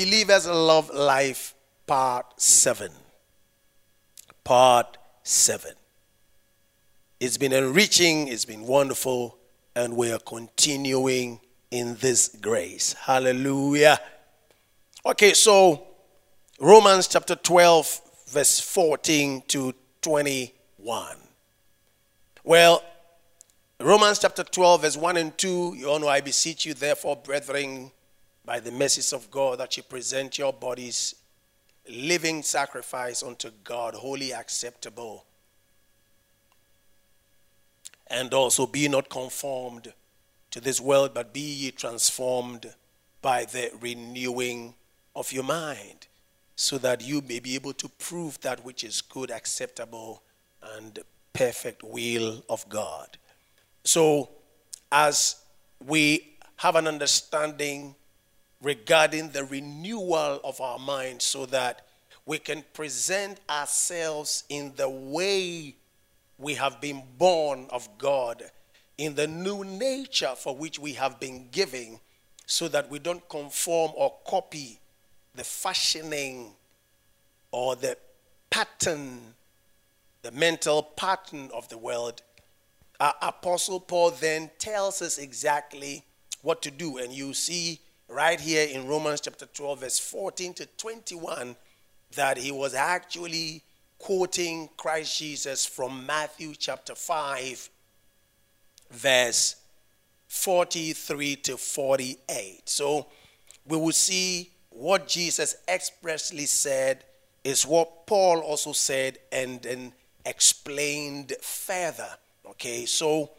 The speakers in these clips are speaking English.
Believers Love Life, Part 7. Part 7. It's been enriching, it's been wonderful, and we are continuing in this grace. Hallelujah. Okay, so Romans chapter 12, verse 14 to 21. Well, Romans chapter 12, verse 1 and 2, you all know, I beseech you, therefore, brethren, by the mercies of God, that you present your bodies living sacrifice unto God, wholly acceptable. And also be not conformed to this world, but be ye transformed by the renewing of your mind, so that you may be able to prove that which is good, acceptable, and perfect will of God. So, as we have an understanding regarding the renewal of our mind so that we can present ourselves in the way we have been born of God, in the new nature for which we have been given, so that we don't conform or copy the fashioning or the pattern, the mental pattern of the world. Our Apostle Paul then tells us exactly what to do, and you see right here in Romans chapter 12, verse 14 to 21, that he was actually quoting Christ Jesus from Matthew chapter 5, verse 43 to 48. So we will see what Jesus expressly said is what Paul also said and then explained further. Okay, so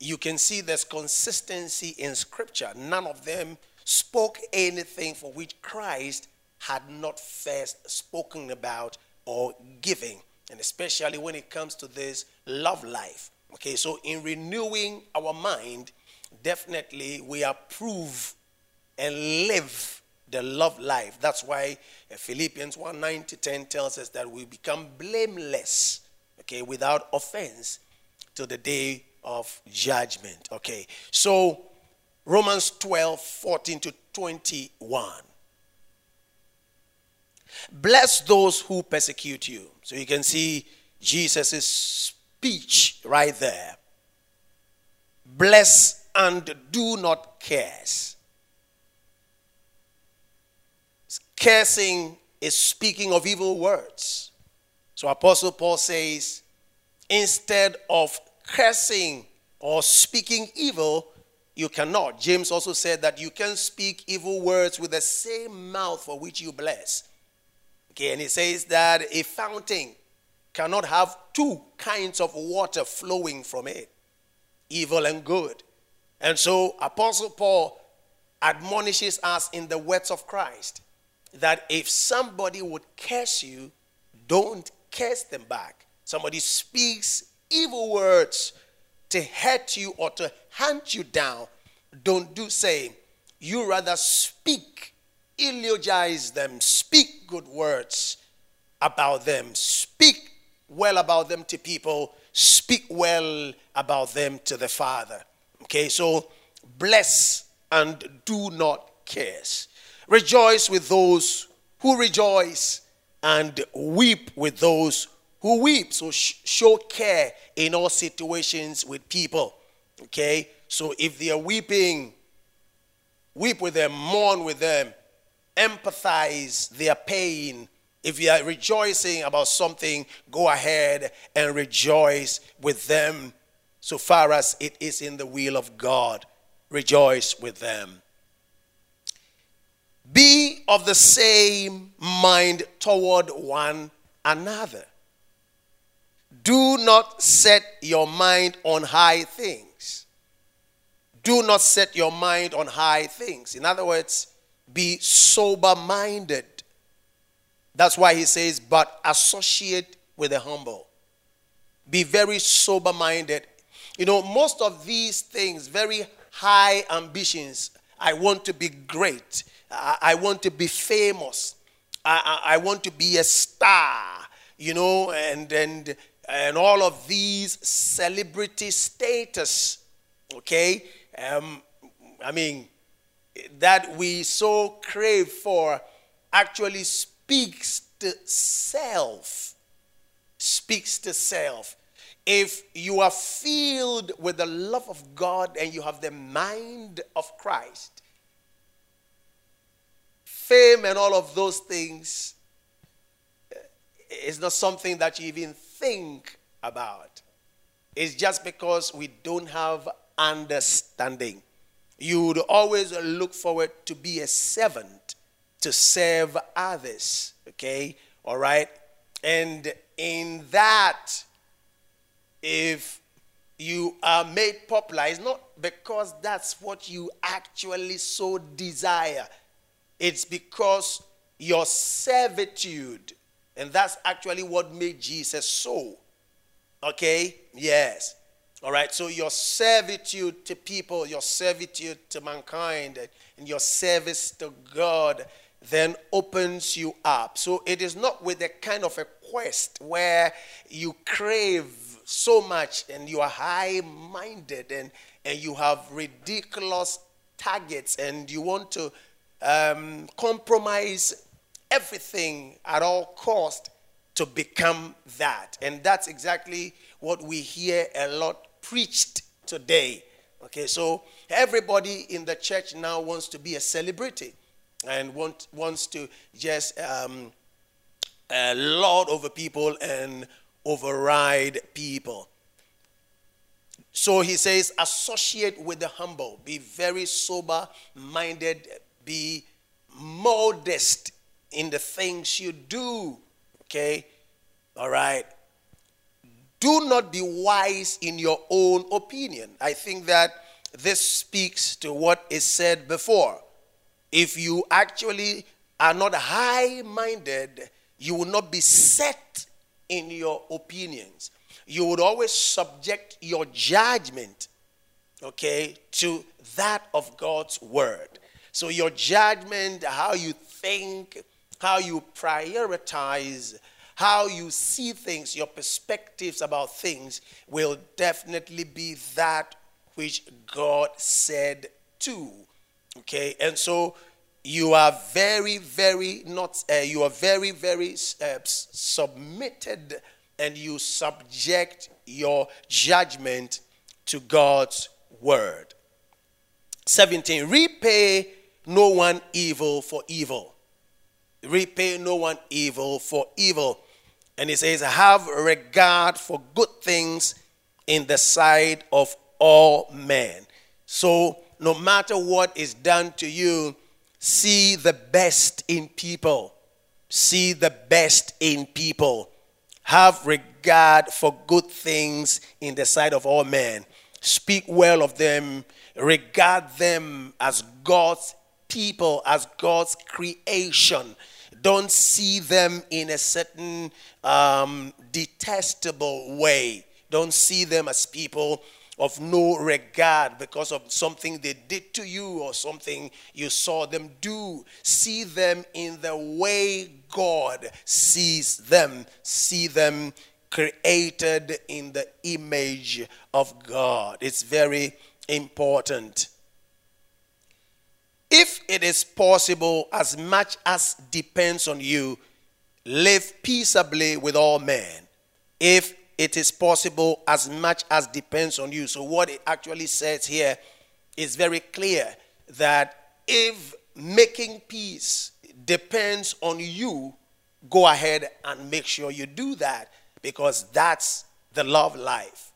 you can see there's consistency in scripture. None of them spoke anything for which Christ had not first spoken about or giving, and especially when it comes to this love life. Okay, so in renewing our mind, definitely we approve and live the love life. That's why Philippians 1 9 to 10 tells us that we become blameless, okay, without offense to the day of judgment. Okay, so Romans 12, 14 to 21. Bless those who persecute you. So you can see Jesus' speech right there. Bless and do not curse. Cursing is speaking of evil words. So Apostle Paul says, instead of cursing or speaking evil, you cannot. James also said that you can speak evil words with the same mouth for which you bless. Okay, and he says that a fountain cannot have two kinds of water flowing from it evil and good. And so, Apostle Paul admonishes us in the words of Christ that if somebody would curse you, don't curse them back. Somebody speaks evil words to hurt you or to hunt you down, don't do same. You rather speak, eulogize them, speak good words about them, speak well about them to people, speak well about them to the Father. Okay, so bless and do not curse. Rejoice with those who rejoice and weep with those who weep. So sh- show care in all situations with people. Okay? So if they are weeping, weep with them, mourn with them, empathize their pain. If you are rejoicing about something, go ahead and rejoice with them so far as it is in the will of God. Rejoice with them. Be of the same mind toward one another. Do not set your mind on high things, Do not set your mind on high things. In other words, be sober minded. That's why he says, but associate with the humble. Be very sober minded. You know, most of these things, very high ambitions. I want to be great. I, I want to be famous. I, I, I want to be a star, you know, and, and, and all of these celebrity status, okay? Um, I mean, that we so crave for actually speaks to self. Speaks to self. If you are filled with the love of God and you have the mind of Christ, fame and all of those things eh, is not something that you even think about. It's just because we don't have understanding. You would always look forward to be a servant, to serve others. Okay? All right? And in that, if you are made popular, it's not because that's what you actually so desire. It's because your servitude, and that's actually what made Jesus so. Okay? Yes. All right, so your servitude to people, your servitude to mankind, and your service to God then opens you up. So it is not with a kind of a quest where you crave so much and you are high minded and, and you have ridiculous targets and you want to um, compromise everything at all cost to become that. And that's exactly what we hear a lot preached today. Okay, so everybody in the church now wants to be a celebrity and want, wants to just um, uh, lord over people and override people. So he says, associate with the humble, be very sober minded, be modest in the things you do. Okay? All right do not be wise in your own opinion. I think that this speaks to what is said before. If you actually are not high minded, you will not be set in your opinions. You would always subject your judgment, okay, to that of God's word. So your judgment, how you think, how you prioritize, how you see things, your perspectives about things will definitely be that which God said to. Okay, and so you are very, very not, uh, you are very, very uh, submitted and you subject your judgment to God's word. 17. Repay no one evil for evil. Repay no one evil for evil. And he says, Have regard for good things in the sight of all men. So, no matter what is done to you, see the best in people. See the best in people. Have regard for good things in the sight of all men. Speak well of them. Regard them as God's people, as God's creation don't see them in a certain um, detestable way. Don't see them as people of no regard because of something they did to you or something you saw them do. See them in the way God sees them. See them created in the image of God. It's very important. If it is possible, as much as depends on you, live peaceably with all men. If it is possible, as much as depends on you. So, what it actually says here is very clear that if making peace depends on you, go ahead and make sure you do that because that's the love life.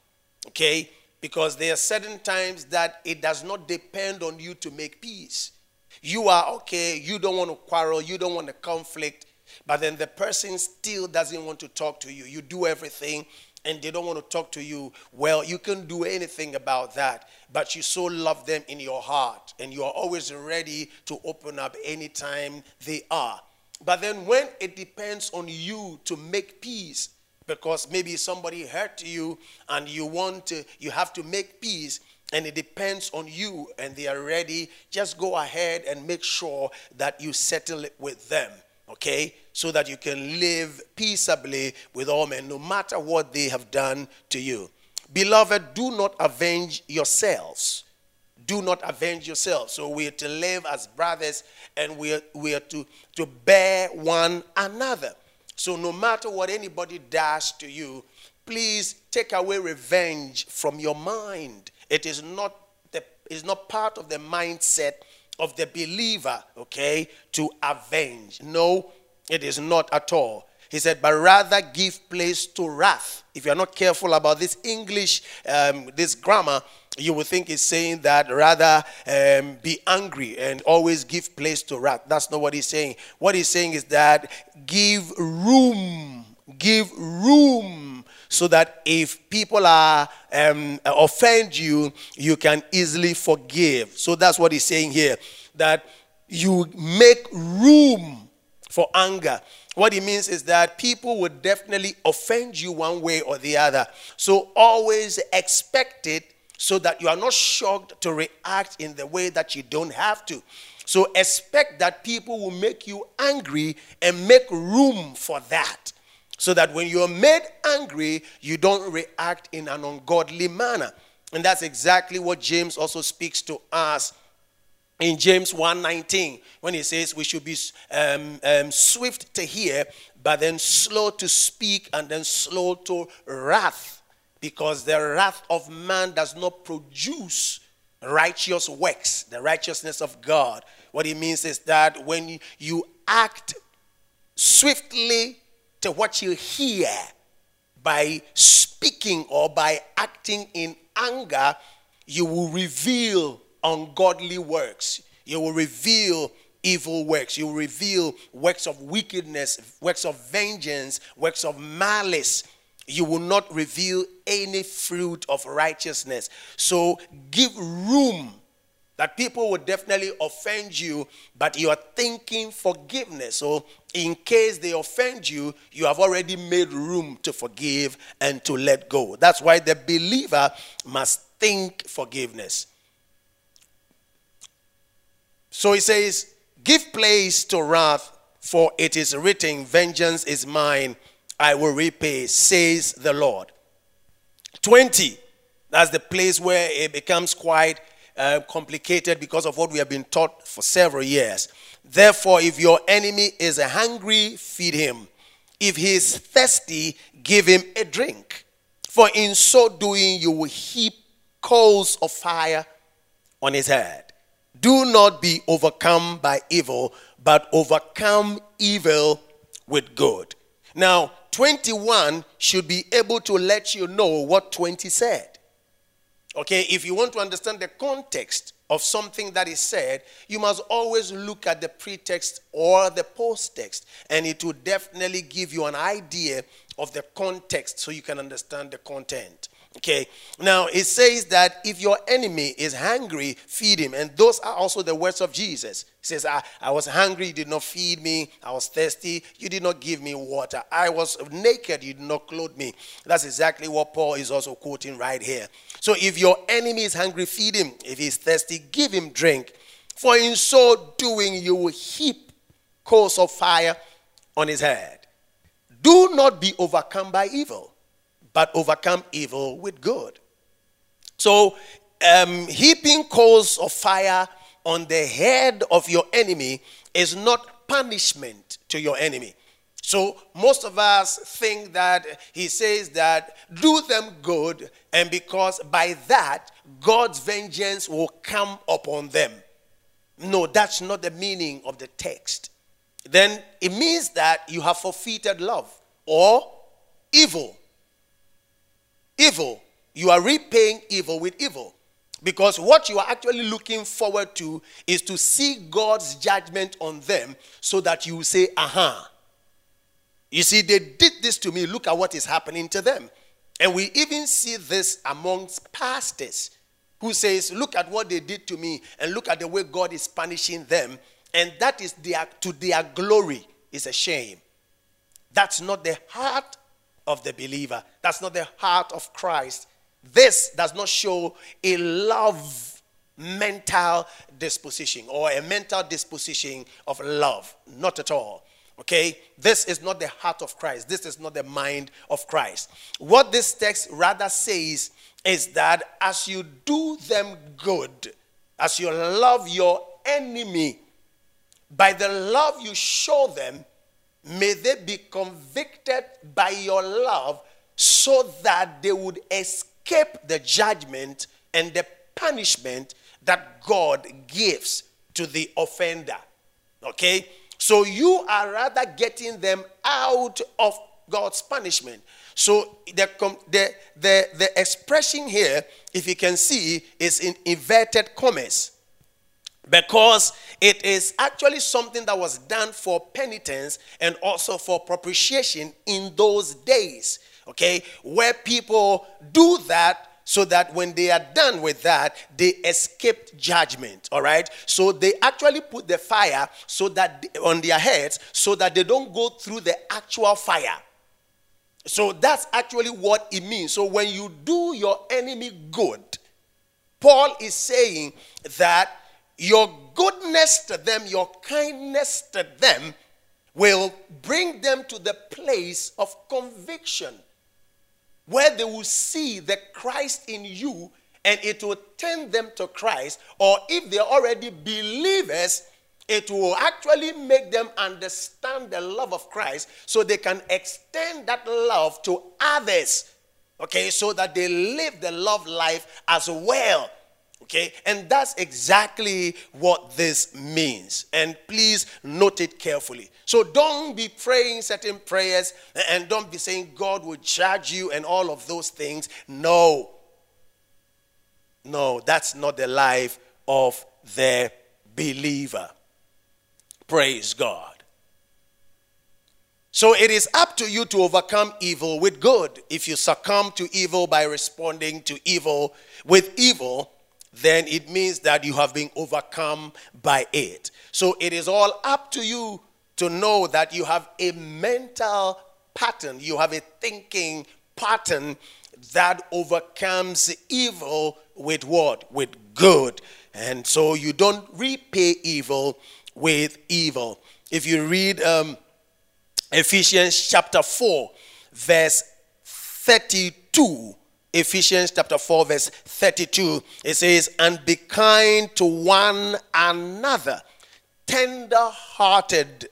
Okay? Because there are certain times that it does not depend on you to make peace. You are okay, you don't want to quarrel, you don't want to conflict, but then the person still doesn't want to talk to you. You do everything and they don't want to talk to you, well, you can do anything about that. But you so love them in your heart, and you are always ready to open up anytime they are. But then when it depends on you to make peace, because maybe somebody hurt you and you want to, you have to make peace, and it depends on you and they are ready, just go ahead and make sure that you settle it with them, okay? So that you can live peaceably with all men, no matter what they have done to you. Beloved, do not avenge yourselves. Do not avenge yourselves. So we are to live as brothers and we are, we are to, to bear one another. So no matter what anybody does to you, please take away revenge from your mind it is not the is not part of the mindset of the believer, okay, to avenge. No, it is not at all. He said, but rather give place to wrath. If you're not careful about this English, um, this grammar, you will think he's saying that rather um, be angry and always give place to wrath. That's not what he's saying. What he's saying is that give room, give room so that if people are um, offend you, you can easily forgive. So that's what he's saying here. That you make room for anger. What he means is that people would definitely offend you one way or the other. So always expect it so that you are not shocked to react in the way that you don't have to. So expect that people will make you angry and make room for that so that when you're made angry, you don't react in an ungodly manner. And that's exactly what James also speaks to us in James 1:19 when he says we should be um, um, swift to hear, but then slow to speak and then slow to wrath, because the wrath of man does not produce righteous works, the righteousness of God. What he means is that when you act swiftly to what you hear by speaking or by acting in anger, you will reveal ungodly works. You will reveal evil works. You will reveal works of wickedness, works of vengeance, works of malice. You will not reveal any fruit of righteousness. So give room that people will definitely offend you, but you are thinking forgiveness. So, in case they offend you, you have already made room to forgive and to let go. That's why the believer must think forgiveness. So he says, Give place to wrath, for it is written, Vengeance is mine, I will repay, says the Lord. 20. That's the place where it becomes quite uh, complicated because of what we have been taught for several years. Therefore, if your enemy is hungry, feed him. If he is thirsty, give him a drink. For in so doing, you will heap coals of fire on his head. Do not be overcome by evil, but overcome evil with good. Now, 21 should be able to let you know what 20 said. Okay, if you want to understand the context of something that is said, you must always look at the pretext or the post text, and it will definitely give you an idea of the context so you can understand the content. Okay. Now it says that if your enemy is hungry, feed him. And those are also the words of Jesus. He says, I, I was hungry, you did not feed me. I was thirsty, you did not give me water. I was naked, you did not clothe me. That's exactly what Paul is also quoting right here. So if your enemy is hungry, feed him. If he's thirsty, give him drink. For in so doing, you will heap coals of fire on his head. Do not be overcome by evil but overcome evil with good. So, um, heaping coals of fire on the head of your enemy is not punishment to your enemy. So, most of us think that he says that do them good, and because by that, God's vengeance will come upon them. No, that's not the meaning of the text. Then it means that you have forfeited love or evil evil, you are repaying evil with evil. Because what you are actually looking forward to is to see God's judgment on them so that you say, aha. You see, they did this to me. Look at what is happening to them. And we even see this amongst pastors who says, look at what they did to me and look at the way God is punishing them. And that is their, to their glory is a shame. That's not the heart of the believer. That's not the heart of Christ. This does not show a love mental disposition or a mental disposition of love. Not at all. Okay? This is not the heart of Christ. This is not the mind of Christ. What this text rather says is that as you do them good, as you love your enemy, by the love you show them, may they be convicted by your love so that they would escape the judgment and the punishment that God gives to the offender. Okay? So you are rather getting them out of God's punishment. So the, the, the, the expression here, if you can see, is in inverted commas. Because it is actually something that was done for penitence and also for propitiation in those days. Okay? Where people do that so that when they are done with that, they escaped judgment. All right. So they actually put the fire so that on their heads so that they don't go through the actual fire. So that's actually what it means. So when you do your enemy good, Paul is saying that your goodness to them, your kindness to them, will bring them to the place of conviction where they will see the Christ in you and it will turn them to Christ. Or if they're already believers, it will actually make them understand the love of Christ so they can extend that love to others. Okay, so that they live the love life as well. Okay, and that's exactly what this means. And please note it carefully. So don't be praying certain prayers and don't be saying God will judge you and all of those things. No. No, that's not the life of the believer. Praise God. So it is up to you to overcome evil with good. If you succumb to evil by responding to evil with evil, then it means that you have been overcome by it. So it is all up to you to know that you have a mental pattern, you have a thinking pattern that overcomes evil with what? With good. And so you don't repay evil with evil. If you read um, Ephesians chapter 4, verse 32, Ephesians chapter 4, verse 32, it says, And be kind to one another, tender hearted,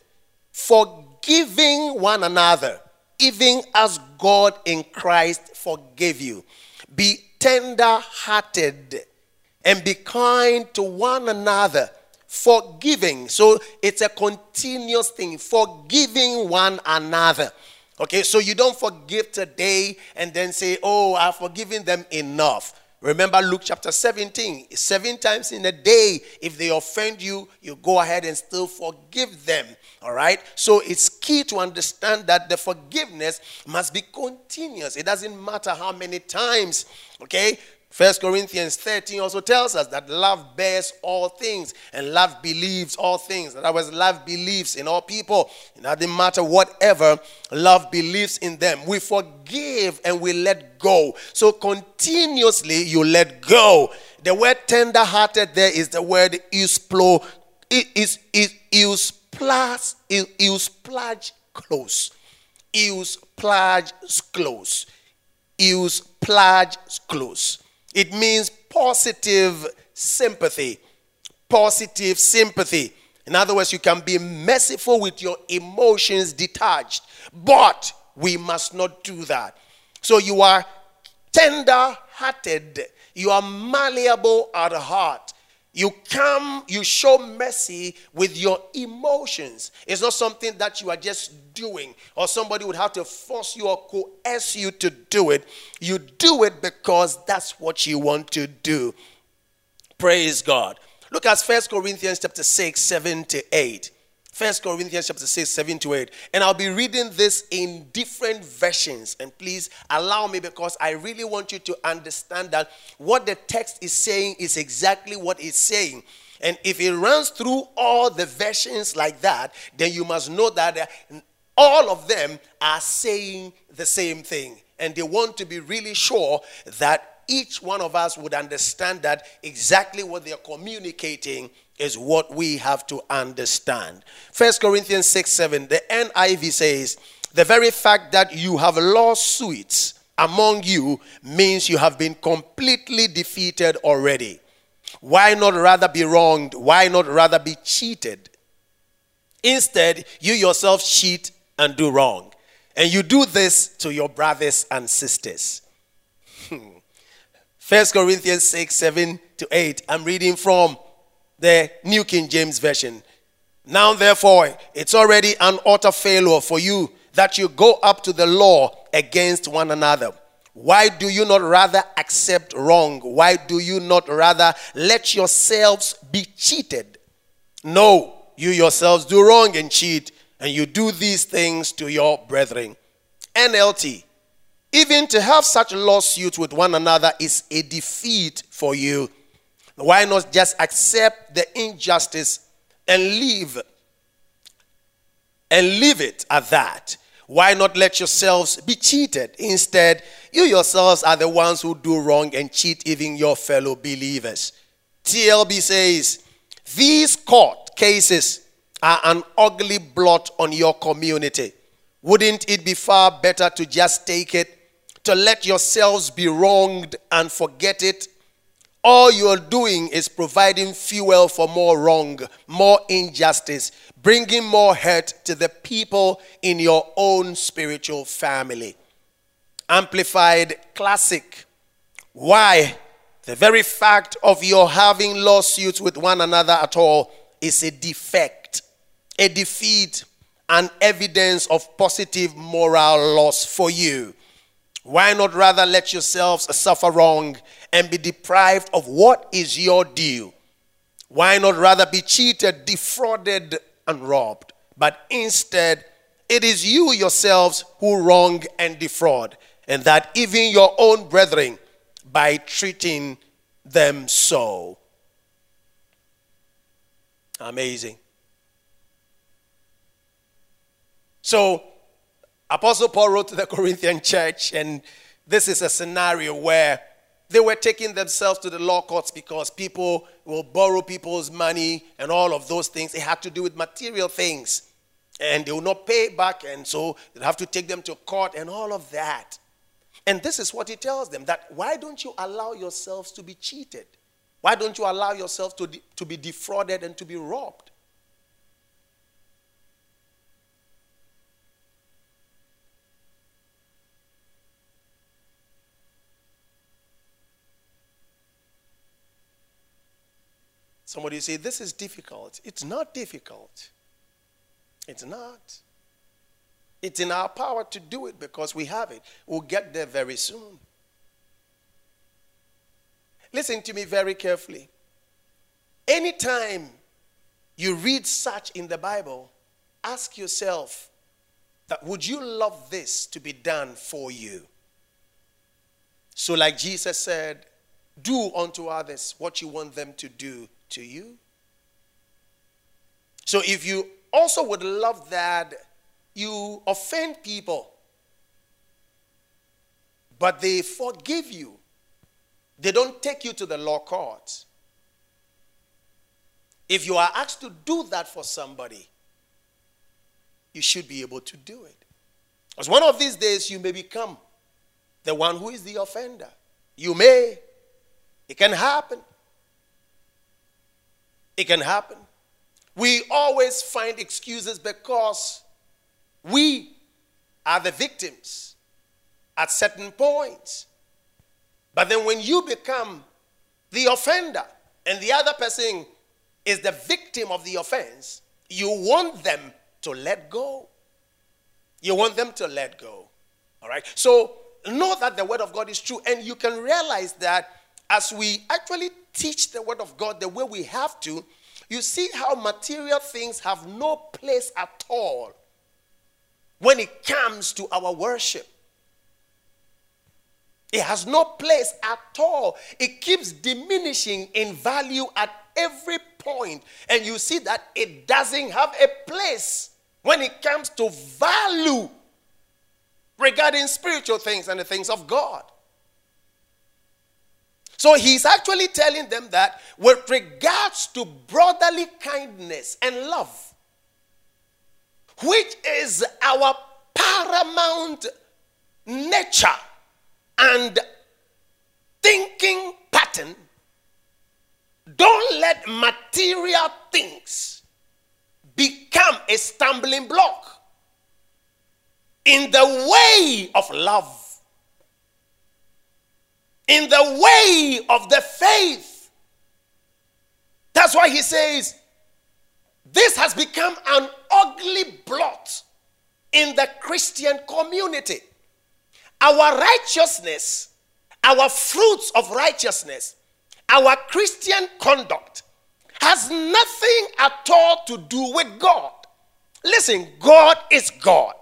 forgiving one another, even as God in Christ forgave you. Be tender hearted and be kind to one another forgiving. So it's a continuous thing, forgiving one another. Okay, so you don't forgive today and then say, Oh, I've forgiven them enough. Remember Luke chapter 17. Seven times in a day, if they offend you, you go ahead and still forgive them. All right? So it's key to understand that the forgiveness must be continuous. It doesn't matter how many times. Okay? First Corinthians 13 also tells us that love bears all things and love believes all things. In other words, love believes in all people. It doesn't matter whatever, love believes in them. We forgive and we let go. So continuously you let go. The word tender hearted there is the word eusplo. Is it eusplas eusplage close. Eusplage close. Eusplage close. It means positive sympathy. Positive sympathy. In other words, you can be merciful with your emotions detached, but we must not do that. So you are tender hearted, you are malleable at heart, you come, you show mercy with your emotions. It's not something that you are just doing, or somebody would have to force you or coerce you to do it. You do it because that's what you want to do. Praise God. Look at First Corinthians chapter 6, 7 to 8. First Corinthians chapter 6, 7 to 8. And I'll be reading this in different versions. And please allow me because I really want you to understand that what the text is saying is exactly what it's saying. And if it runs through all the versions like that, then you must know that uh, all of them are saying the same thing. And they want to be really sure that each one of us would understand that exactly what they're communicating is what we have to understand. First Corinthians 6 7, the NIV says, The very fact that you have lawsuits among you means you have been completely defeated already. Why not rather be wronged? Why not rather be cheated? Instead, you yourself cheat and do wrong. And you do this to your brothers and sisters. Hmm. First Corinthians 6, 7 to 8. I'm reading from the New King James Version. Now, therefore, it's already an utter failure for you that you go up to the law against one another. Why do you not rather accept wrong? Why do you not rather let yourselves be cheated? No, you yourselves do wrong and cheat, and you do these things to your brethren. NLT. Even to have such lawsuits with one another is a defeat for you. Why not just accept the injustice and leave and leave it at that? Why not let yourselves be cheated? Instead, you yourselves are the ones who do wrong and cheat even your fellow believers. TLB says, These court cases are an ugly blot on your community. Wouldn't it be far better to just take it, to let yourselves be wronged and forget it all you're doing is providing fuel for more wrong, more injustice, bringing more hurt to the people in your own spiritual family. Amplified classic. Why? The very fact of your having lawsuits with one another at all is a defect, a defeat, an evidence of positive moral loss for you. Why not rather let yourselves suffer wrong and be deprived of what is your due? Why not rather be cheated, defrauded, and robbed? But instead, it is you yourselves who wrong and defraud, and that even your own brethren by treating them so. Amazing. So, Apostle Paul wrote to the Corinthian church, and this is a scenario where they were taking themselves to the law courts because people will borrow people's money and all of those things. It had to do with material things. And they will not pay back, and so they have to take them to court and all of that. And this is what he tells them that why don't you allow yourselves to be cheated? Why don't you allow yourselves to, de- to be defrauded and to be robbed? Somebody say, This is difficult. It's not difficult. It's not. It's in our power to do it because we have it. We'll get there very soon. Listen to me very carefully. Anytime you read such in the Bible, ask yourself that would you love this to be done for you? So, like Jesus said, do unto others what you want them to do to you. So if you also would love that you offend people, but they forgive you, they don't take you to the law court. If you are asked to do that for somebody, you should be able to do it. Because one of these days you may become the one who is the offender. You may. It can happen. It can happen. We always find excuses because we are the victims at certain points. But then when you become the offender and the other person is the victim of the offense, you want them to let go. You want them to let go. All right? So know that the word of God is true and you can realize that as we actually teach the Word of God the way we have to, You see how material things have no place at all when it comes to our worship. It has no place at all. It keeps diminishing in value at every point. And you see that it doesn't have a place when it comes to value regarding spiritual things and the things of God. So he's actually telling them that with regards to brotherly kindness and love, which is our paramount nature and thinking pattern, don't let material things become a stumbling block in the way of love, in the way of the faith. That's why he says, This has become an ugly blot in the Christian community. Our righteousness, our fruits of righteousness, our Christian conduct has nothing at all to do with God. Listen, God is God.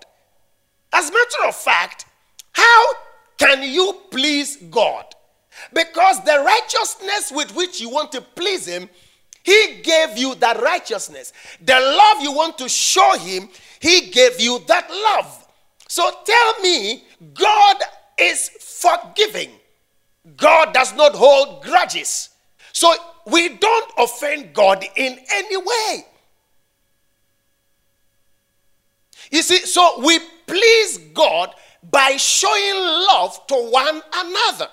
As a matter of fact, how can you please God? Because the righteousness with which you want to please Him, He gave you that righteousness. The love you want to show Him, He gave you that love. So tell me, God is forgiving. God does not hold grudges. So we don't offend God in any way. You see, so we please God by showing love to one another.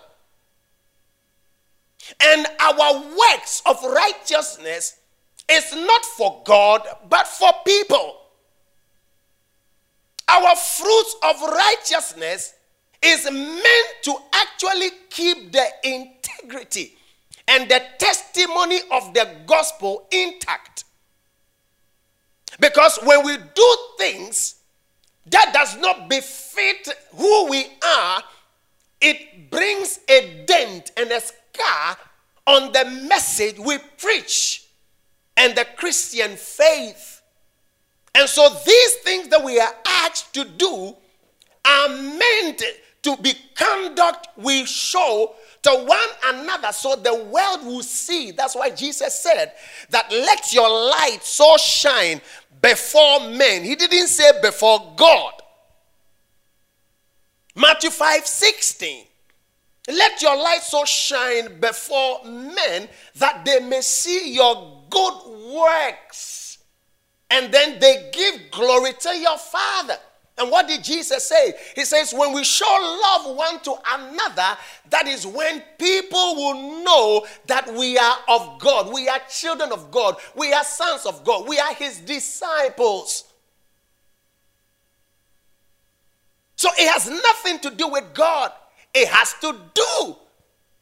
And our works of righteousness is not for God, but for people. Our fruits of righteousness is meant to actually keep the integrity and the testimony of the gospel intact. Because when we do things that does not befit who we are, it brings a dent and a scar on the message we preach and the Christian faith. And so these things that we are asked to do are meant to be conduct we show to one another so the world will see. That's why Jesus said that let your light so shine before men. He didn't say before God. Matthew 5 16. Let your light so shine before men that they may see your good works and then they give glory to your Father. And what did Jesus say? He says, when we show love one to another, that is when people will know that we are of God. We are children of God. We are sons of God. We are His disciples. So it has nothing to do with God, it has to do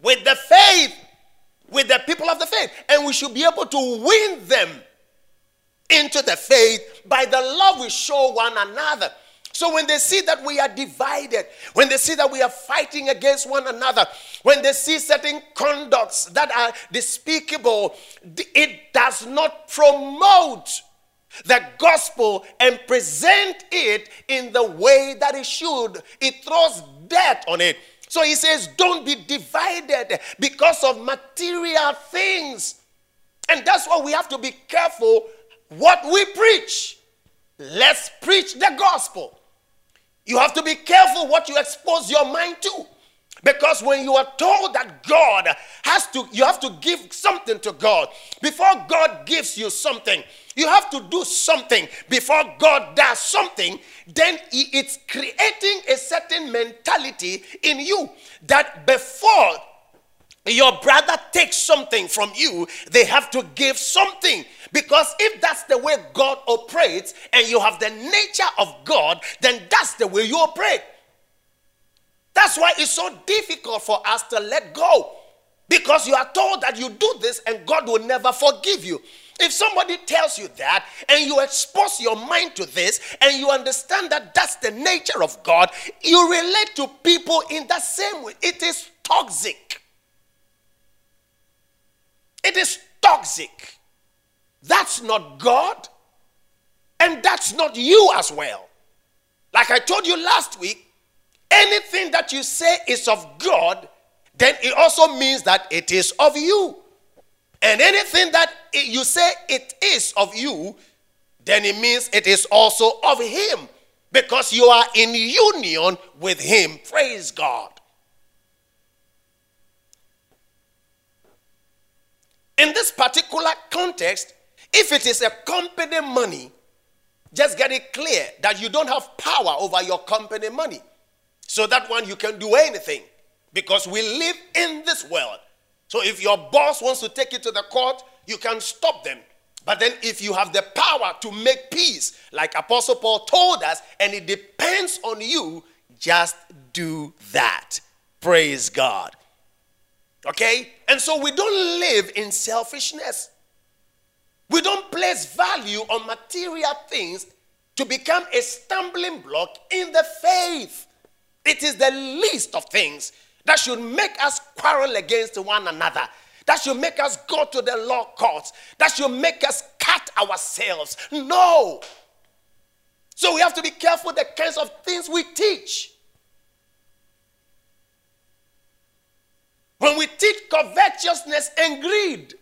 with the faith, with the people of the faith. And we should be able to win them into the faith by the love we show one another. So when they see that we are divided, when they see that we are fighting against one another, when they see certain conducts that are despicable, it does not promote the gospel and present it in the way that it should. It throws dirt on it. So he says, don't be divided because of material things. And that's why we have to be careful what we preach. Let's preach the gospel. You have to be careful what you expose your mind to. Because when you are told that God has to, you have to give something to God. Before God gives you something, you have to do something. Before God does something, then it's creating a certain mentality in you that before your brother takes something from you, they have to give something. Because if that's the way God operates and you have the nature of God, then that's the way you operate. That's why it's so difficult for us to let go. Because you are told that you do this and God will never forgive you. If somebody tells you that and you expose your mind to this and you understand that that's the nature of God, you relate to people in the same way. It is toxic. It is toxic. That's not God. And that's not you as well. Like I told you last week, anything that you say is of God, then it also means that it is of you. And anything that you say it is of you, then it means it is also of Him because you are in union with Him. Praise God. In this particular context, if it is a company money, just get it clear that you don't have power over your company money. So that one you can do anything because we live in this world. So if your boss wants to take you to the court, you can stop them. But then if you have the power to make peace, like Apostle Paul told us, and it depends on you, just do that. Praise God. Okay? And so we don't live in selfishness. We don't place value on material things to become a stumbling block in the faith. It is the least of things that should make us quarrel against one another. That should make us go to the law courts. That should make us cut ourselves. No. So we have to be careful the kinds of things we teach. When we teach covetousness and greed,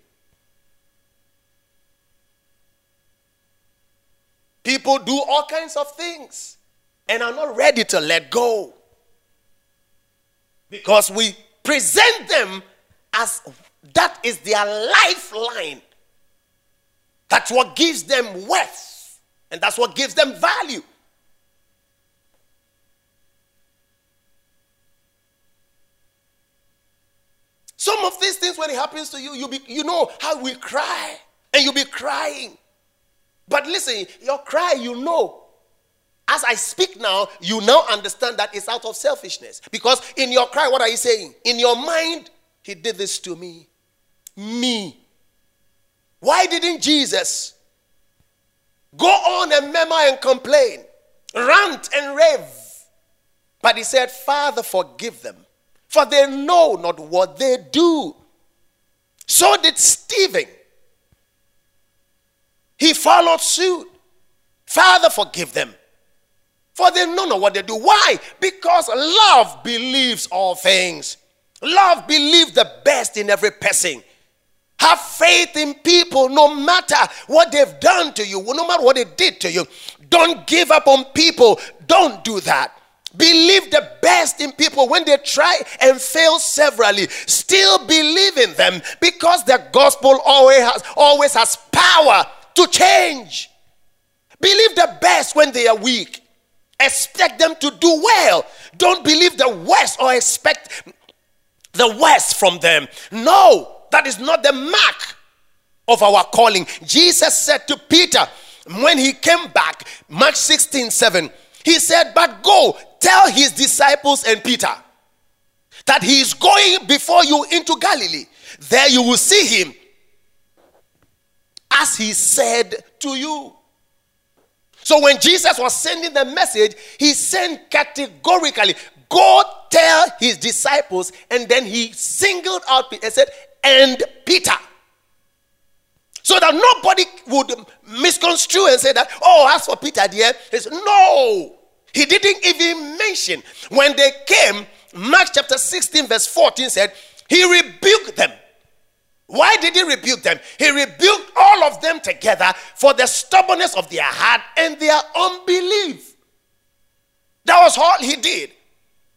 People do all kinds of things and are not ready to let go. Because we present them as that is their lifeline. That's what gives them worth, and that's what gives them value. Some of these things, when it happens to you, you, be, you know how we cry, and you'll be crying. But listen, your cry, you know. As I speak now, you now understand that it's out of selfishness. Because in your cry, what are you saying? In your mind, he did this to me. Me. Why didn't Jesus go on and murmur and complain, rant and rave? But he said, Father, forgive them, for they know not what they do. So did Stephen. He followed suit. Father, forgive them. For they don't know what they do. Why? Because love believes all things. Love believes the best in every person. Have faith in people no matter what they've done to you, no matter what they did to you. Don't give up on people. Don't do that. Believe the best in people when they try and fail severally. Still believe in them because the gospel always has, always has power to change. Believe the best when they are weak. Expect them to do well. Don't believe the worst or expect the worst from them. No, that is not the mark of our calling. Jesus said to Peter when he came back, Mark 16 7, he said, But go tell his disciples and Peter that he is going before you into Galilee. There you will see him as he said to you. So when Jesus was sending the message, he sent categorically, Go tell his disciples, and then he singled out and said, and Peter. So that nobody would misconstrue and say that, oh, as for Peter, dear, said, no. He didn't even mention. When they came, Mark chapter 16, verse 14 said, he rebuked them. Why did he rebuke them? He rebuked all of them together for the stubbornness of their heart and their unbelief. That was all he did.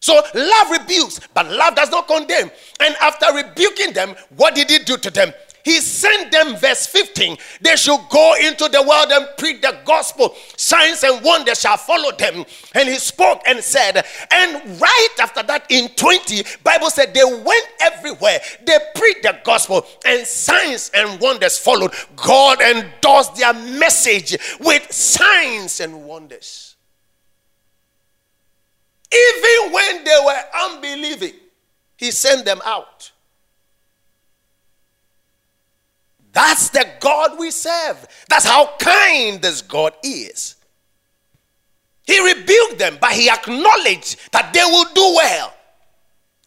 So love rebukes, but love does not condemn. And after rebuking them, what did he do to them? He sent them, verse 15, they should go into the world and preach the gospel. Signs and wonders shall follow them. And he spoke and said, and right after that, in 20, Bible said they went everywhere. They preached the gospel, and signs and wonders followed. God endorsed their message with signs and wonders. Even when they were unbelieving, he sent them out. That's the God we serve. That's how kind this God is. He rebuked them, but he acknowledged that they will do well.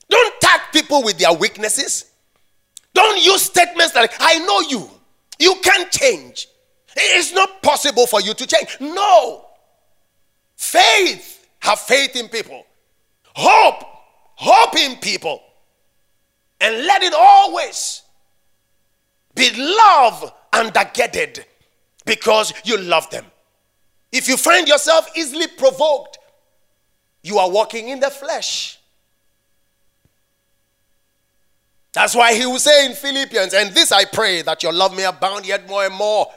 Don't tag people with their weaknesses. Don't use statements like, I know you. You can't change. It's not possible for you to change. No. Faith, have faith in people. Hope, hope in people. And let it always be love undergirded because you love them. If you find yourself easily provoked, you are walking in the flesh. That's why he will say in Philippians, and this I pray that your love may abound yet more and more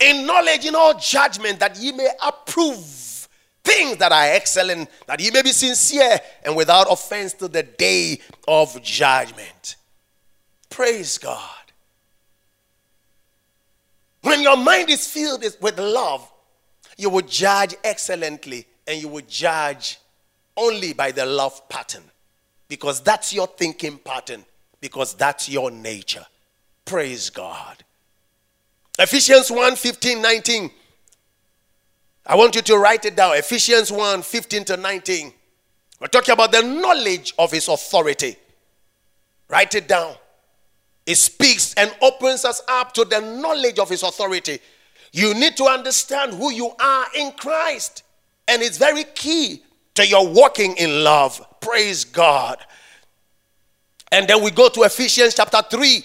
in knowledge, in all judgment, that ye may approve things that are excellent, that ye may be sincere and without offense to the day of judgment. Praise God. When your mind is filled with love, you will judge excellently and you will judge only by the love pattern because that's your thinking pattern, because that's your nature. Praise God. Ephesians 1 15, 19. I want you to write it down. Ephesians 1 15 to 19. We're talking about the knowledge of his authority. Write it down. It speaks and opens us up to the knowledge of his authority. You need to understand who you are in Christ. And it's very key to your walking in love. Praise God. And then we go to Ephesians chapter 3.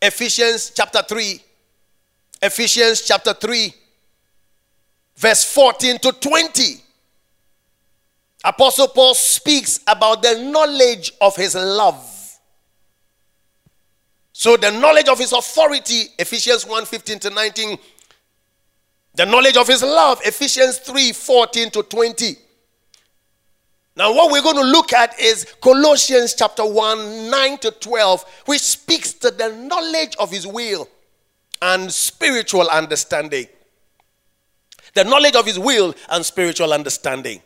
Ephesians chapter 3. Ephesians chapter 3, verse 14 to 20. Apostle Paul speaks about the knowledge of his love. So the knowledge of his authority, Ephesians 1 15 to 19, the knowledge of his love, Ephesians 3 14 to 20. Now, what we're going to look at is Colossians chapter 1 9 to 12, which speaks to the knowledge of his will and spiritual understanding. The knowledge of his will and spiritual understanding.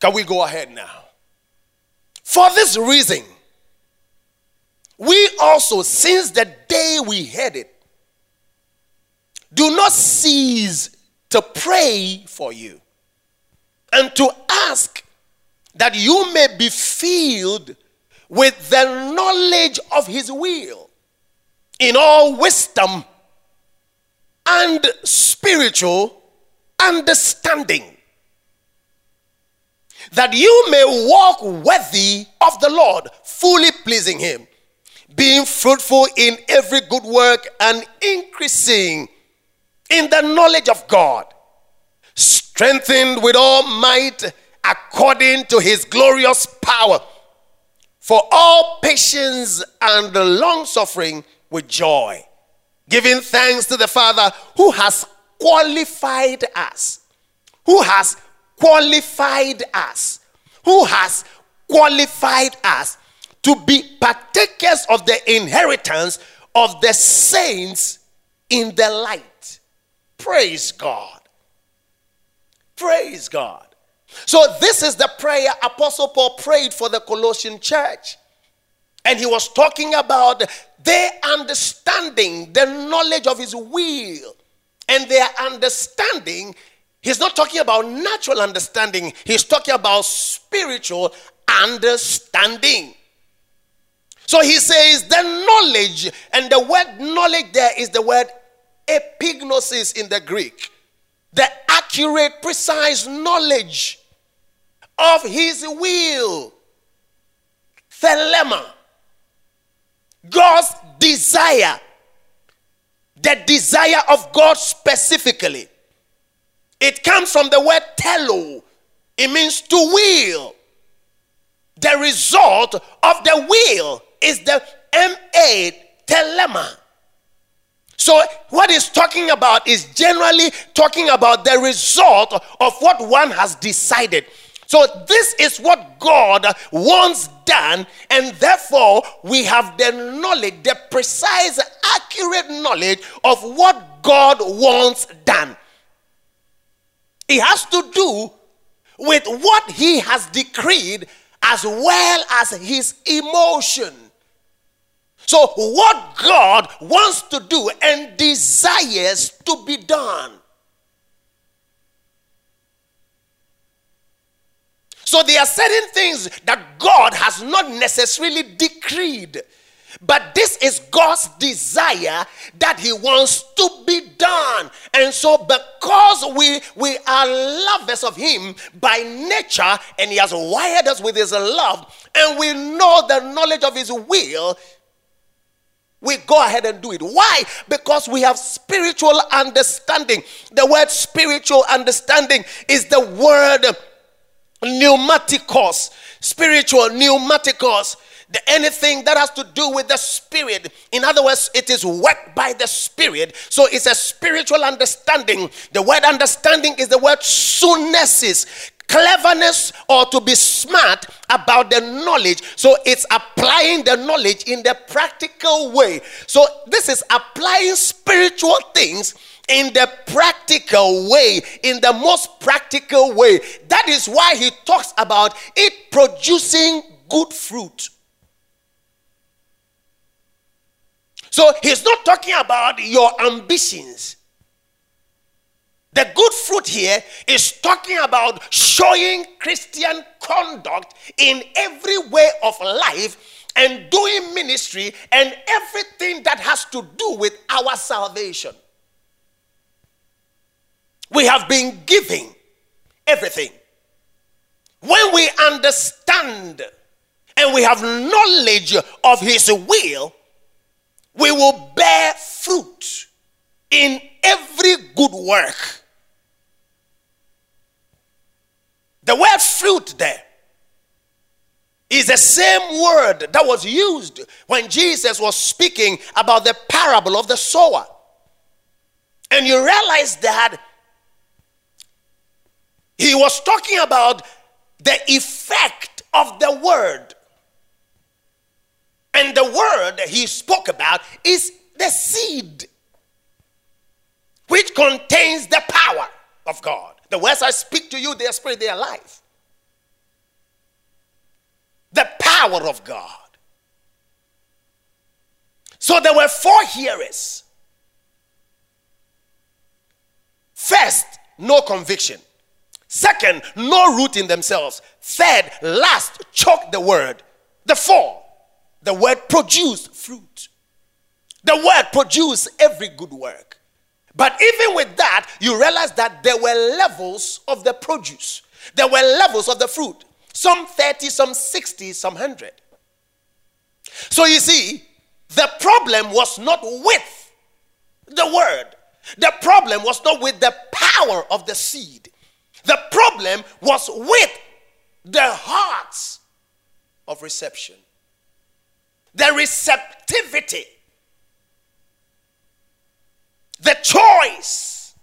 Can we go ahead now? For this reason, we also, since the day we heard it, do not cease to pray for you and to ask that you may be filled with the knowledge of his will in all wisdom and spiritual understanding that you may walk worthy of the Lord, fully pleasing Him, being fruitful in every good work and increasing in the knowledge of God, strengthened with all might according to his glorious power, for all patience and long suffering with joy, giving thanks to the Father who has qualified us, who has qualified us, who has qualified us to be partakers of the inheritance of the saints in the light. Praise God. Praise God. So, this is the prayer Apostle Paul prayed for the Colossian church. And he was talking about their understanding, the knowledge of his will, and their understanding. He's not talking about natural understanding, he's talking about spiritual understanding. So he says the knowledge, and the word knowledge there is the word epignosis in the Greek. The accurate, precise knowledge of his will. Thelema. God's desire. The desire of God specifically. It comes from the word telo. It means to will. The result of the will is the M8 thelema. So, what he's talking about is generally talking about the result of what one has decided. So, this is what God wants done, and therefore we have the knowledge, the precise, accurate knowledge of what God wants done. It has to do with what He has decreed as well as His emotion. So, what God wants to do and desires to be done. So, there are certain things that God has not necessarily decreed. But this is God's desire that He wants to be done. And so, because we, we are lovers of Him by nature, and He has wired us with His love, and we know the knowledge of His will, we go ahead and do it. Why? Because we have spiritual understanding. The word spiritual understanding is the word pneumaticos, spiritual pneumaticos the, anything that has to do with the spirit. In other words, it is worked by the spirit. So it's a spiritual understanding. The word understanding is the word sunesis cleverness or to be smart about the knowledge. So it's applying the knowledge in the practical way. So this is applying spiritual things in the practical way, in the most practical way. That is why he talks about it producing good fruit. So he's not talking about your ambitions. The good fruit here is talking about showing Christian conduct in every way of life and doing ministry and everything that has to do with our salvation. We have been giving everything. When we understand and we have knowledge of His will, we will bear fruit in every good work. The word fruit there is the same word that was used when Jesus was speaking about the parable of the sower. And you realize that he was talking about the effect of the word and the word he spoke about is the seed, which contains the power of God. The words I speak to you, they are spirit, they are life. The power of God. So there were four hearers. First, no conviction. Second, no root in themselves. Third, last, choke the word. The four the word produced fruit. The word produced every good work. But even with that, you realize that there were levels of the produce. There were levels of the fruit. Some 30, some 60, some 100. So you see, the problem was not with the word. The problem was not with the power of the seed. The problem was with the hearts of reception the receptivity, the choice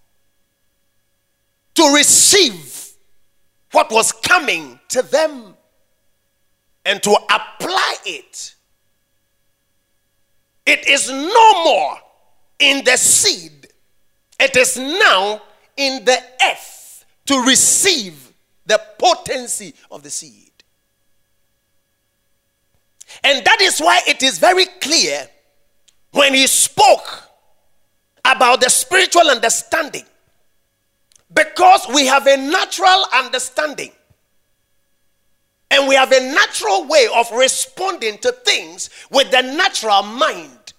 to receive what was coming to them and to apply it. It is no more in the seed, it is now in the earth to receive the potency of the seed. And that is why it is very clear when he spoke about the spiritual understanding. Because we have a natural understanding and we have a natural way of responding to things with the natural mind,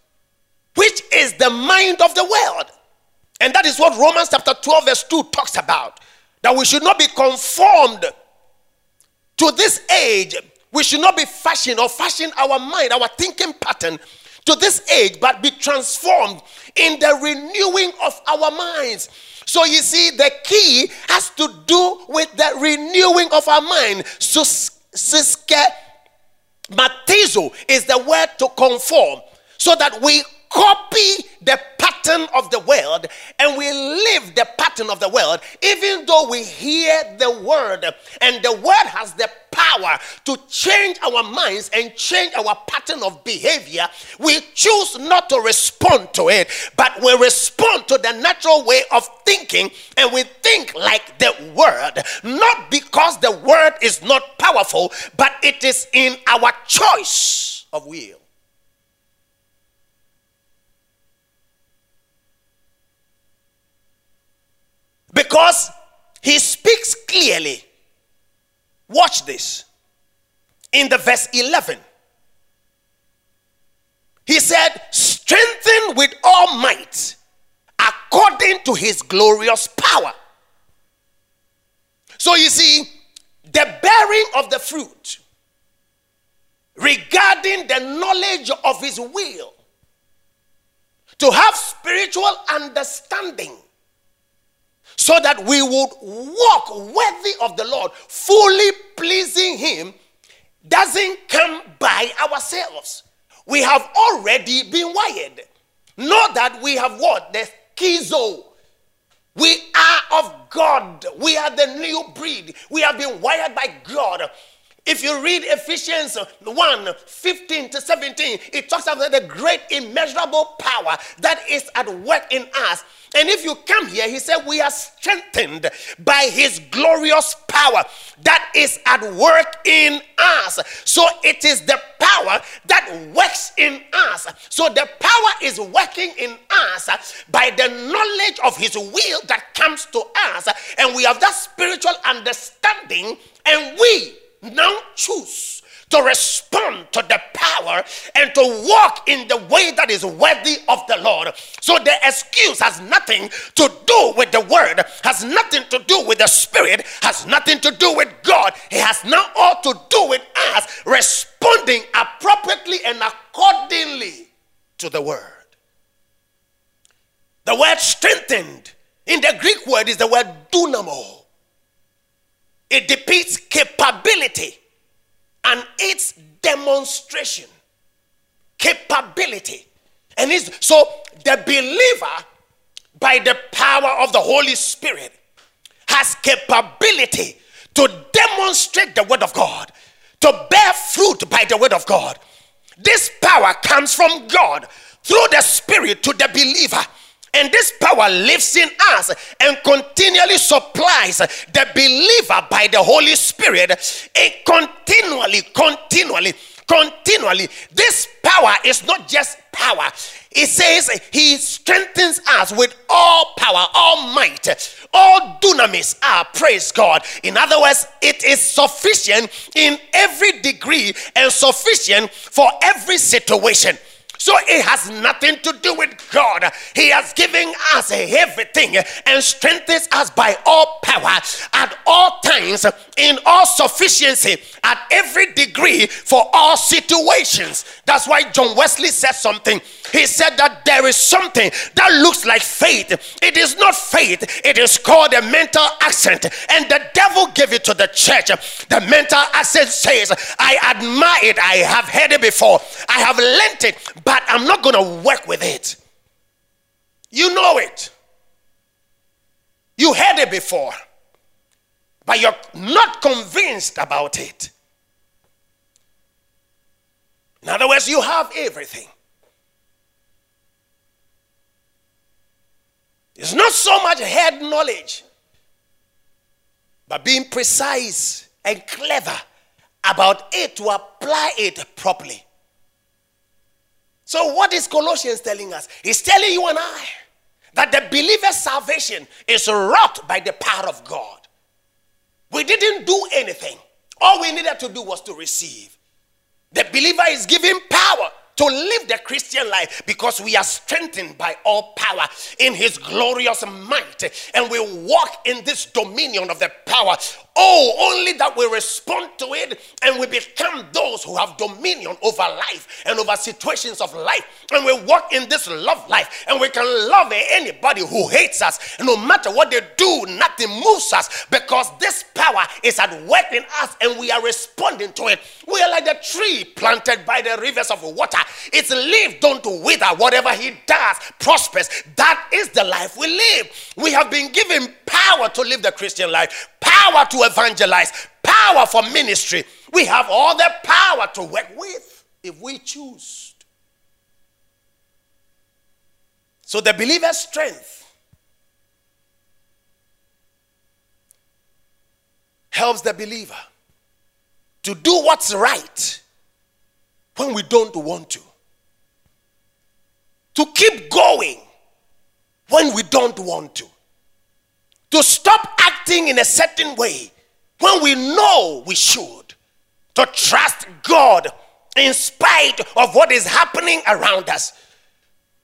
which is the mind of the world. And that is what Romans chapter 12, verse 2 talks about. That we should not be conformed to this age, we should not be fashioned or fashion our mind, our thinking pattern to this age, but be transformed in the renewing of our minds. So you see, the key has to do with the renewing of our mind. Siske matizo is the word to conform, so that we copy the pattern of the world and we live the pattern of the world, even though we hear the word. And the word has the power to change our minds and change our pattern of behavior, we choose not to respond to it, but we respond to the natural way of thinking and we think like the word, not because the word is not powerful, but it is in our choice of will. Because he speaks clearly. Watch this. In the verse 11. He said, strengthen with all might according to his glorious power. So you see, the bearing of the fruit regarding the knowledge of his will, to have spiritual understanding so that we would walk worthy of the Lord, fully pleasing him, doesn't come by ourselves. We have already been wired. Not that we have what? The schizo. We are of God. We are the new breed. We have been wired by God. If you read Ephesians 1 15 to 17, it talks about the great immeasurable power that is at work in us. And if you come here, he said, We are strengthened by his glorious power that is at work in us. So it is the power that works in us. So the power is working in us by the knowledge of his will that comes to us. And we have that spiritual understanding, and we now choose to respond to the power and to walk in the way that is worthy of the Lord. So the excuse has nothing to do with the word, has nothing to do with the spirit, has nothing to do with God. It has now all to do with us responding appropriately and accordingly to the word. The word strengthened in the Greek word is the word dunamo. It depicts capability and its demonstration. Capability. And it's so the believer, by the power of the Holy Spirit, has capability to demonstrate the word of God, to bear fruit by the word of God. This power comes from God through the Spirit to the believer. And this power lives in us and continually supplies the believer by the Holy Spirit. It continually, continually, continually. This power is not just power. It says he strengthens us with all power, all might, all dunamis are, praise God. In other words, it is sufficient in every degree and sufficient for every situation. So it has nothing to do with God. He has given us everything and strengthens us by all power at all times, in all sufficiency, at every degree for all situations. That's why John Wesley said something. He said that there is something that looks like faith. It is not faith, it is called a mental assent. And the devil gave it to the church. The mental assent says, I admire it, I have heard it before, I have learned it, but I'm not going to work with it. You know it. You heard it before, but you're not convinced about it. In other words, you have everything. It's not so much head knowledge, but being precise and clever about it to apply it properly. So, what is Colossians telling us? He's telling you and I that the believer's salvation is wrought by the power of God. We didn't do anything, all we needed to do was to receive. The believer is given power to live the Christian life because we are strengthened by all power in his glorious might and we walk in this dominion of the power. Oh, only that we respond to it and we become those who have dominion over life and over situations of life. And we walk in this love life and we can love anybody who hates us. No matter what they do, nothing moves us because this power is at work in us and we are responding to it. We are like the tree planted by the rivers of water its leaf don't wither. Whatever he does prospers. That is the life we live. We have been given power to live the Christian life, power to evangelize, power for ministry. We have all the power to work with if we choose. So the believer's strength helps the believer to do what's right when we don't want to to keep going when we don't want to, to stop acting in a certain way when we know we should, to trust God in spite of what is happening around us.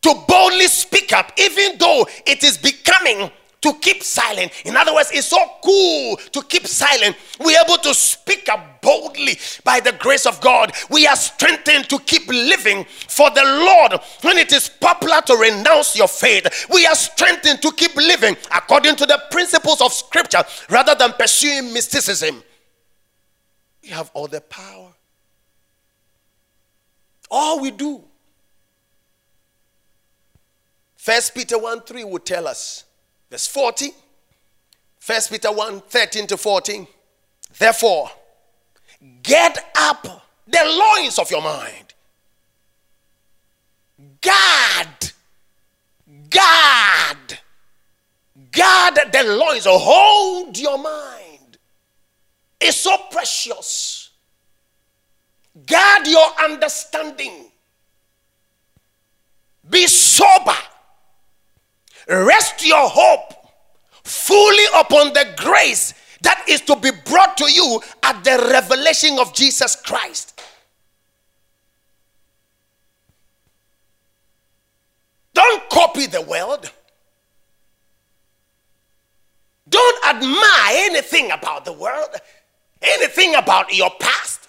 To boldly speak up, even though it is becoming to keep silent. In other words, it's so cool to keep silent. We're able to speak up boldly by the grace of God. We are strengthened to keep living for the Lord. When it is popular to renounce your faith, we are strengthened to keep living according to the principles of Scripture rather than pursuing mysticism. We have all the power. All we do. First Peter 1 3 would tell us Verse 40, 1 Peter 1 13 to 14. Therefore, get up the loins of your mind. Guard, guard, guard the loins. Hold your mind. It's so precious. Guard your understanding. Be sober Rest your hope fully upon the grace that is to be brought to you at the revelation of Jesus Christ. Don't copy the world. Don't admire anything about the world, anything about your past.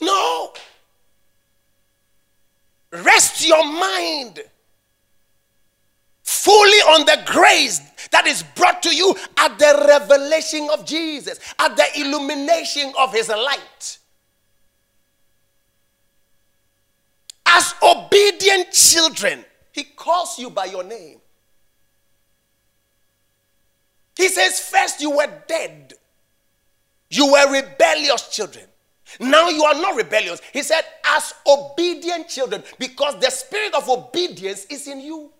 No. Rest your mind fully on the grace that is brought to you at the revelation of Jesus, at the illumination of his light. As obedient children, he calls you by your name. He says, First you were dead, you were rebellious children. Now you are not rebellious. He said, As obedient children, because the spirit of obedience is in you.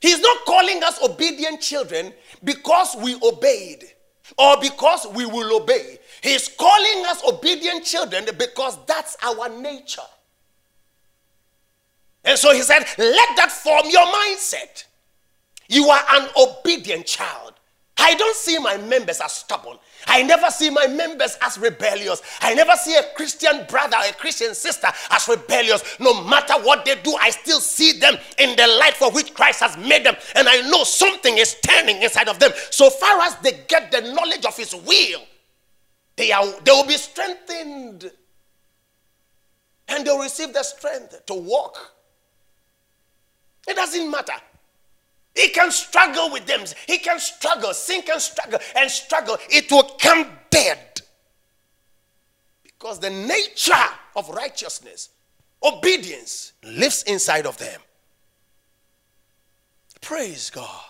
He's not calling us obedient children because we obeyed or because we will obey. He's calling us obedient children because that's our nature. And so he said, let that form your mindset. You are an obedient child. I don't see my members as stubborn. I never see my members as rebellious. I never see a Christian brother or a Christian sister as rebellious. No matter what they do, I still see them in the light for which Christ has made them. And I know something is turning inside of them. So far as they get the knowledge of His will, they, are, they will be strengthened. And they'll receive the strength to walk. It doesn't matter. He can struggle with them. He can struggle, sink and struggle and struggle. It will come dead. Because the nature of righteousness, obedience, lives inside of them. Praise God.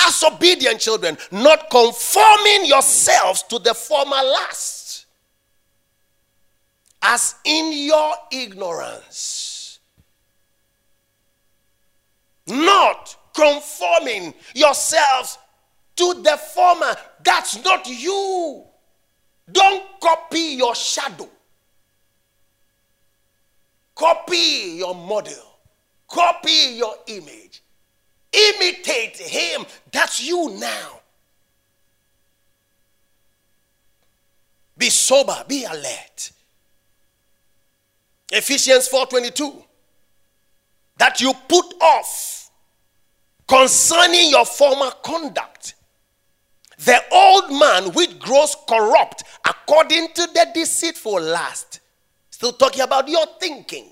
As obedient children, not conforming yourselves to the former lusts, as in your ignorance not conforming yourselves to the former. That's not you. Don't copy your shadow. Copy your model. Copy your image. Imitate him. That's you now. Be sober, be alert. Ephesians 4:22 that you put off concerning your former conduct. The old man which grows corrupt according to the deceitful lust. Still talking about your thinking.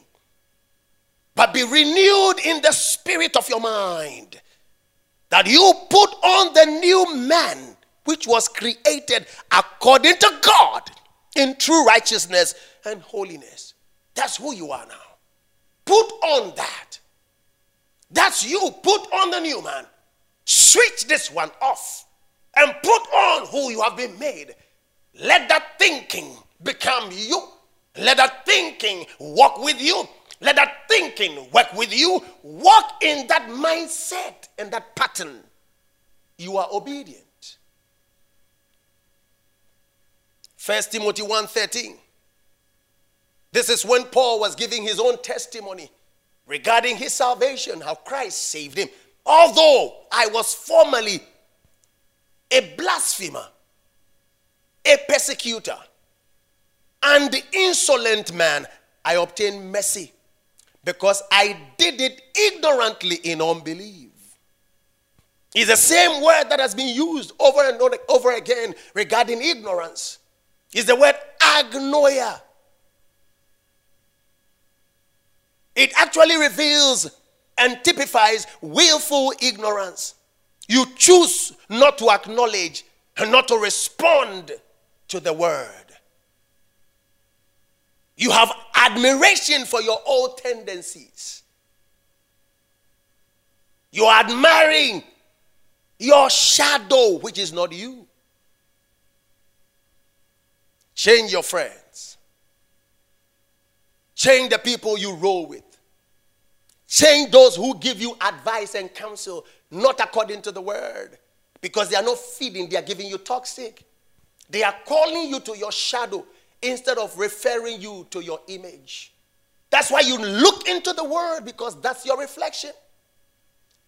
But be renewed in the spirit of your mind. That you put on the new man which was created according to God in true righteousness and holiness. That's who you are now. Put on that. That's you. Put on the new man. Switch this one off and put on who you have been made. Let that thinking become you. Let that thinking walk with you. Let that thinking work with you. Walk in that mindset and that pattern. You are obedient. First Timothy 1:13. This is when Paul was giving his own testimony regarding his salvation, how Christ saved him. Although I was formerly a blasphemer, a persecutor, and the insolent man, I obtained mercy because I did it ignorantly in unbelief. It's the same word that has been used over and over again regarding ignorance. It's the word agnoia. It actually reveals and typifies willful ignorance. You choose not to acknowledge and not to respond to the word. You have admiration for your old tendencies. You're admiring your shadow, which is not you. Change your friends. Change the people you roll with. Change those who give you advice and counsel, not according to the word. Because they are not feeding, they are giving you toxic. They are calling you to your shadow instead of referring you to your image. That's why you look into the word because that's your reflection.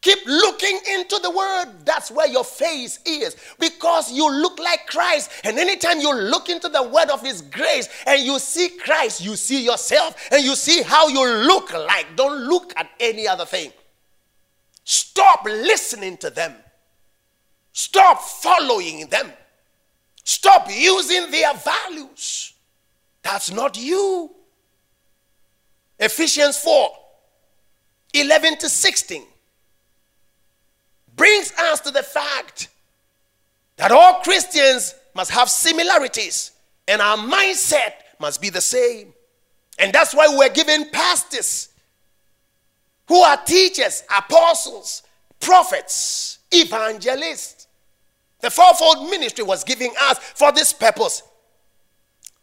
Keep looking into the word. That's where your face is because you look like Christ. And anytime you look into the word of his grace and you see Christ, you see yourself and you see how you look like. Don't look at any other thing. Stop listening to them. Stop following them. Stop using their values. That's not you. Ephesians 4 11 to 16 brings us to the fact that all Christians must have similarities and our mindset must be the same. And that's why we're given pastors who are teachers, apostles, prophets, evangelists. The fourfold ministry was giving us for this purpose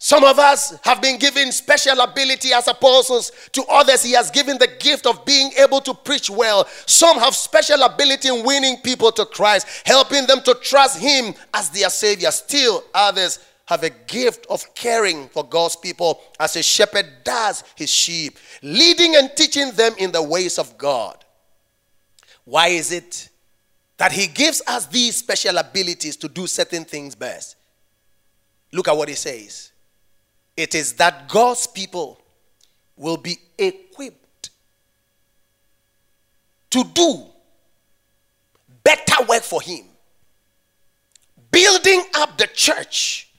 some of us have been given special ability as apostles. To others, He has given the gift of being able to preach well. Some have special ability in winning people to Christ, helping them to trust Him as their Savior. Still, others have a gift of caring for God's people as a shepherd does his sheep, leading and teaching them in the ways of God. Why is it that He gives us these special abilities to do certain things best? Look at what He says. It is that God's people will be equipped to do better work for Him, building up the church,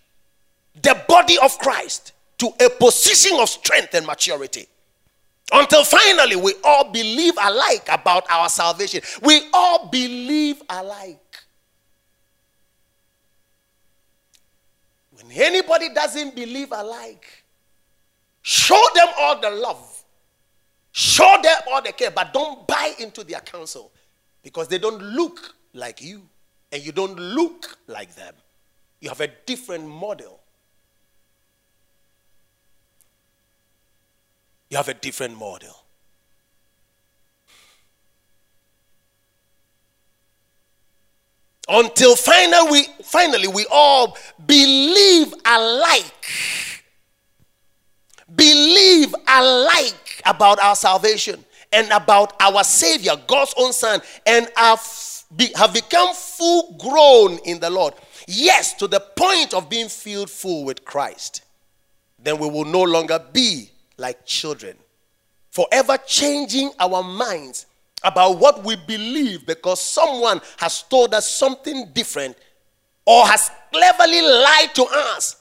the body of Christ, to a position of strength and maturity. Until finally we all believe alike about our salvation. We all believe alike. When anybody doesn't believe alike, show them all the love, show them all the care, but don't buy into their counsel because they don't look like you and you don't look like them. You have a different model. You have a different model. Until finally we, finally we all believe alike. Believe alike about our salvation and about our Savior, God's own Son, and have, be, have become full grown in the Lord. Yes, to the point of being filled full with Christ. Then we will no longer be like children, forever changing our minds about what we believe because someone has told us something different or has cleverly lied to us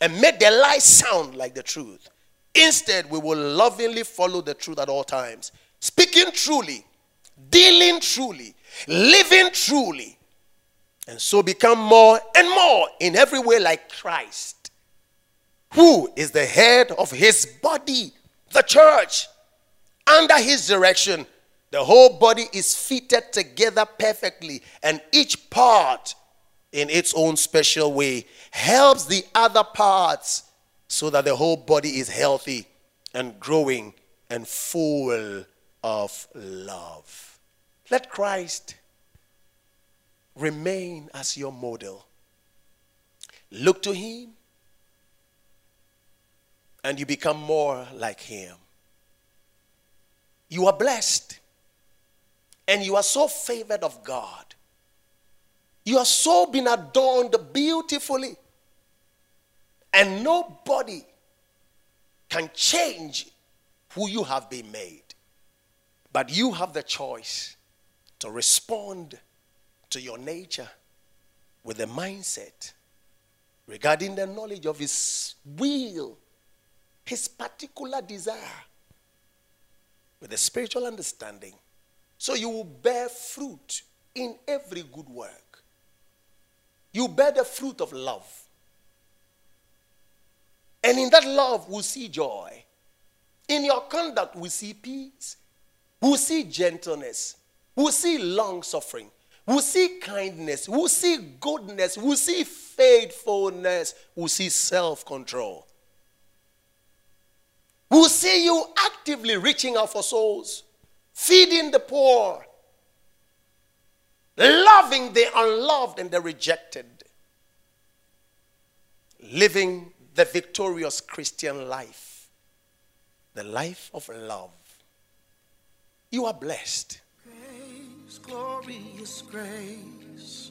and made the lie sound like the truth. Instead, we will lovingly follow the truth at all times, speaking truly, dealing truly, living truly, and so become more and more in every way like Christ, who is the head of his body, the church. Under his direction, the whole body is fitted together perfectly, and each part, in its own special way, helps the other parts so that the whole body is healthy and growing and full of love. Let Christ remain as your model. Look to Him, and you become more like Him. You are blessed and you are so favored of God You are so been adorned beautifully. And nobody can change who you have been made. But you have the choice to respond to your nature with a mindset regarding the knowledge of His will, His particular desire, with a spiritual understanding. So you will bear fruit in every good work. You bear the fruit of love. And in that love, we'll see joy. In your conduct, we see peace. We'll see gentleness. We'll see long suffering. We'll see kindness. We'll see goodness. We'll see faithfulness. We'll see self control. We'll see you actively reaching out for souls, feeding the poor, loving the unloved and the rejected, living the victorious Christian life, the life of love. You are blessed. Grace, glorious grace.